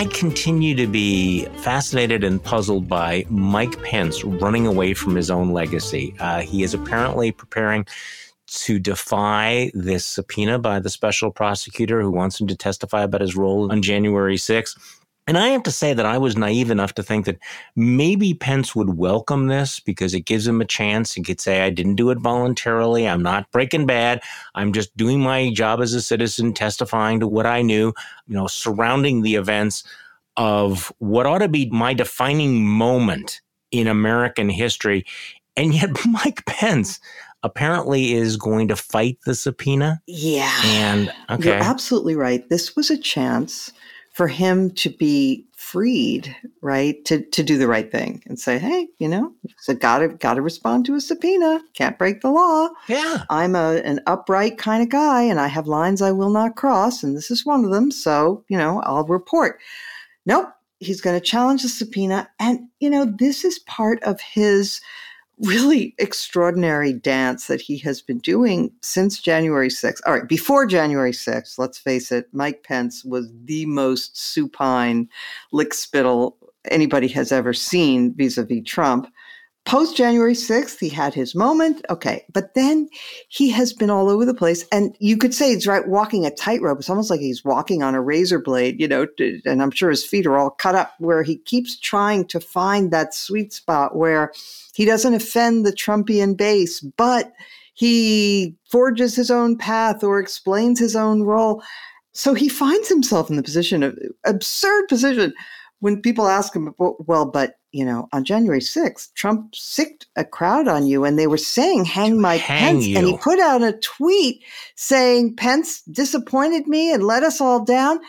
I continue to be fascinated and puzzled by Mike Pence running away from his own legacy. Uh, he is apparently preparing to defy this subpoena by the special prosecutor who wants him to testify about his role on January 6th. And I have to say that I was naive enough to think that maybe Pence would welcome this because it gives him a chance. He could say, I didn't do it voluntarily. I'm not breaking bad. I'm just doing my job as a citizen, testifying to what I knew, you know, surrounding the events of what ought to be my defining moment in American history. And yet, Mike Pence apparently is going to fight the subpoena. Yeah. And okay. You're absolutely right. This was a chance for him to be freed, right? To to do the right thing and say, hey, you know, so gotta gotta respond to a subpoena. Can't break the law. Yeah. I'm a an upright kind of guy and I have lines I will not cross, and this is one of them. So, you know, I'll report. Nope. He's going to challenge the subpoena. And, you know, this is part of his really extraordinary dance that he has been doing since January 6th. All right, before January 6th, let's face it, Mike Pence was the most supine lickspittle anybody has ever seen vis a vis Trump post January 6th, he had his moment. Okay. But then he has been all over the place. And you could say he's right walking a tightrope. It's almost like he's walking on a razor blade, you know, and I'm sure his feet are all cut up where he keeps trying to find that sweet spot where he doesn't offend the Trumpian base, but he forges his own path or explains his own role. So he finds himself in the position of absurd position when people ask him, well, but you know, on January 6th, Trump sicked a crowd on you and they were saying, hang Mike hang Pence. You. And he put out a tweet saying, Pence disappointed me and let us all down.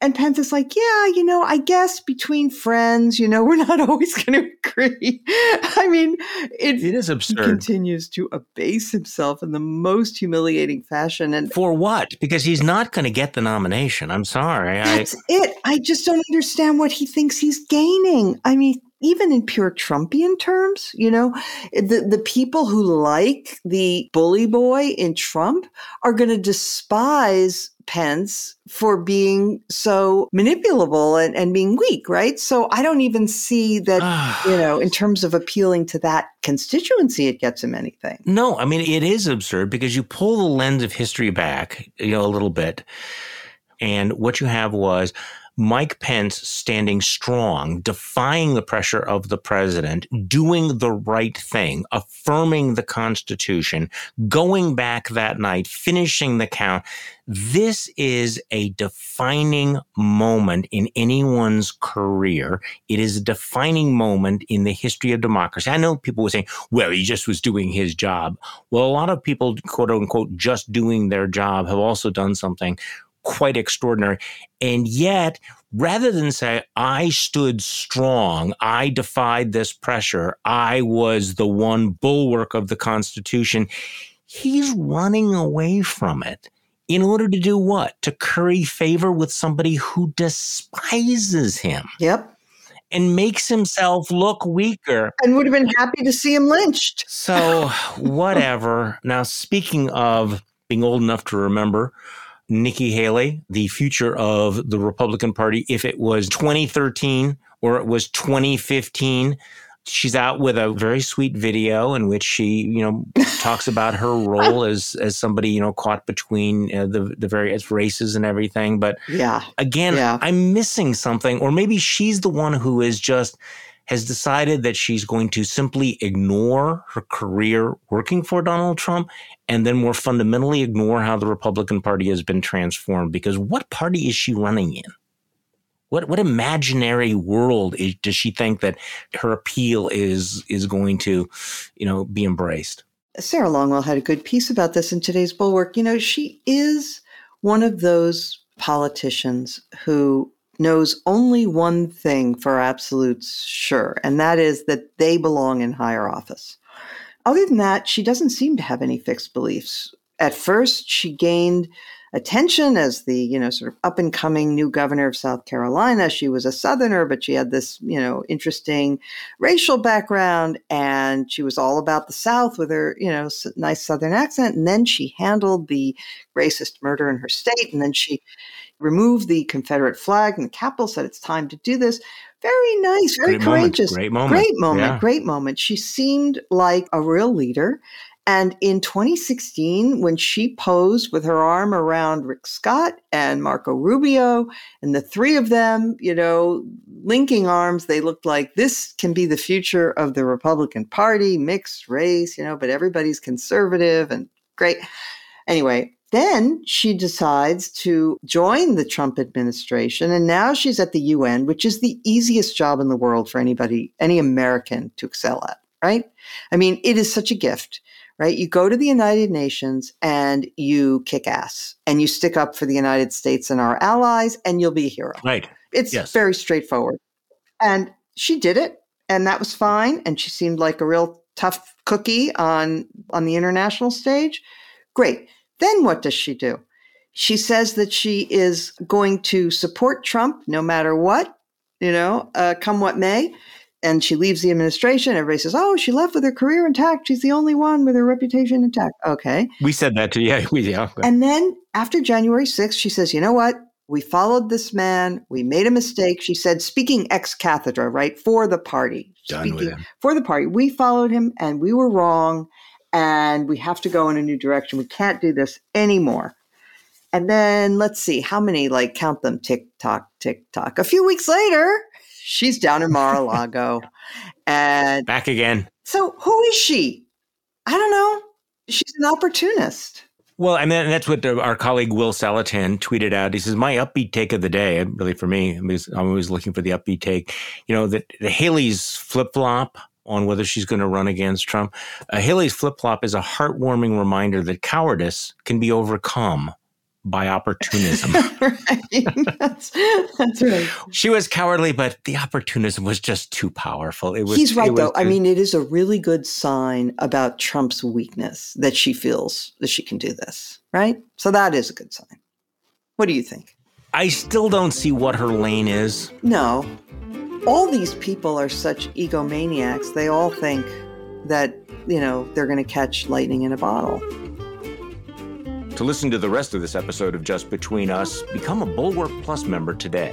And Pence is like, yeah, you know, I guess between friends, you know, we're not always going to agree. I mean, it, it is absurd. He continues to abase himself in the most humiliating fashion. And for what? Because he's not going to get the nomination. I'm sorry. That's I, it. I just don't understand what he thinks he's gaining. I mean, even in pure Trumpian terms, you know, eh, the, the people who like the bully boy in Trump are going to despise Pence for being so manipulable and, and being weak, right? So I don't even see that, you know, in terms of appealing to that constituency, it gets him anything. No, I mean, it is absurd because you pull the lens of history back, you know, a little bit. And what you have was Mike Pence standing strong, defying the pressure of the president, doing the right thing, affirming the Constitution, going back that night, finishing the count. This is a defining moment in anyone's career. It is a defining moment in the history of democracy. I know people were saying, well, he just was doing his job. Well, a lot of people, quote unquote, just doing their job have also done something quite extraordinary. And yet, rather than say, I stood strong, I defied this pressure, I was the one bulwark of the Constitution, he's running away from it. In order to do what? To curry favor with somebody who despises him. Yep and makes himself look weaker. And would have been happy to see him lynched. So, whatever. now, speaking of being old enough to remember, Nikki Haley, the future of the Republican Party, if it was 2013 or it was 2015. She's out with a very sweet video in which she, you know, talks about her role as as somebody, you know, caught between uh, the the various races and everything. But yeah, again, yeah. I'm missing something, or maybe she's the one who is just has decided that she's going to simply ignore her career working for Donald Trump and then more fundamentally ignore how the Republican Party has been transformed. Because what party is she running in? What what imaginary world is, does she think that her appeal is is going to, you know, be embraced? Sarah Longwell had a good piece about this in today's Bulwark. You know, she is one of those politicians who knows only one thing for absolute sure, and that is that they belong in higher office. Other than that, she doesn't seem to have any fixed beliefs. At first, she gained attention as the, you know, sort of up and coming new governor of South Carolina. She was a Southerner, but she had this, you know, interesting racial background and she was all about the South with her, you know, nice Southern accent. And then she handled the racist murder in her state. And then she removed the Confederate flag and the Capitol, said it's time to do this. Very nice, very Great courageous. Moment. Great moment. Great moment. Yeah. Great moment. She seemed like a real leader. And in 2016, when she posed with her arm around Rick Scott and Marco Rubio, and the three of them, you know, linking arms, they looked like this can be the future of the Republican Party, mixed race, you know, but everybody's conservative and great. Anyway, then she decides to join the Trump administration. And now she's at the UN, which is the easiest job in the world for anybody, any American to excel at, right? I mean, it is such a gift, right? You go to the United Nations and you kick ass and you stick up for the United States and our allies, and you'll be a hero. Right. It's Yes. very straightforward. And she did it, and that was fine. And she seemed like a real tough cookie on on the international stage. Great. Then what does she do? She says that she is going to support Trump no matter what, you know, uh, come what may. And she leaves the administration. Everybody says, "Oh, she left with her career intact. She's the only one with her reputation intact." Okay. We said that too. Yeah. We, yeah. And then after January 6th, she says, you know what? We followed this man. We made a mistake. She said, speaking ex cathedra, right? For the party. Done with him. For the party. We followed him and we were wrong. And we have to go in a new direction. We can't do this anymore. And then let's see, how many, like, count them tick tock, tick tock. A few weeks later, she's down in Mar a Lago. and Back again. so who is she? I don't know. She's an opportunist. Well, I mean, that's what our colleague Will Saletan tweeted out. He says, "My upbeat take of the day, really for me, I'm always, I'm always looking for the upbeat take. You know, that the Haley's flip flop on whether she's going to run against Trump. Uh, Haley's flip flop is a heartwarming reminder that cowardice can be overcome by opportunism. right. That's, that's right. she was cowardly, but the opportunism was just too powerful. It was. He's right, was though. I mean, it is a really good sign about Trump's weakness that she feels that she can do this, right? So that is a good sign. What do you think? I still don't see what her lane is. No. All these people are such egomaniacs. They all think that, you know, they're going to catch lightning in a bottle. To listen to the rest of this episode of Just Between Us, become a Bulwark Plus member today.